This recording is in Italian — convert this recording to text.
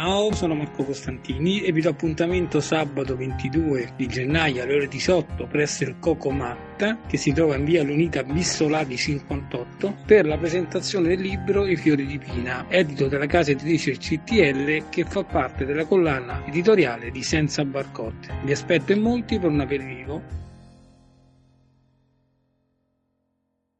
Ciao, sono Marco Costantini e vi do appuntamento sabato 22 di gennaio alle ore 18 presso il Coco Matta che si trova in via Lunita Bissolati 58 per la presentazione del libro I fiori di Pina, edito dalla casa editrice CTL che fa parte della collana editoriale di Senza Barcotte. Vi aspetto in molti per un aperitivo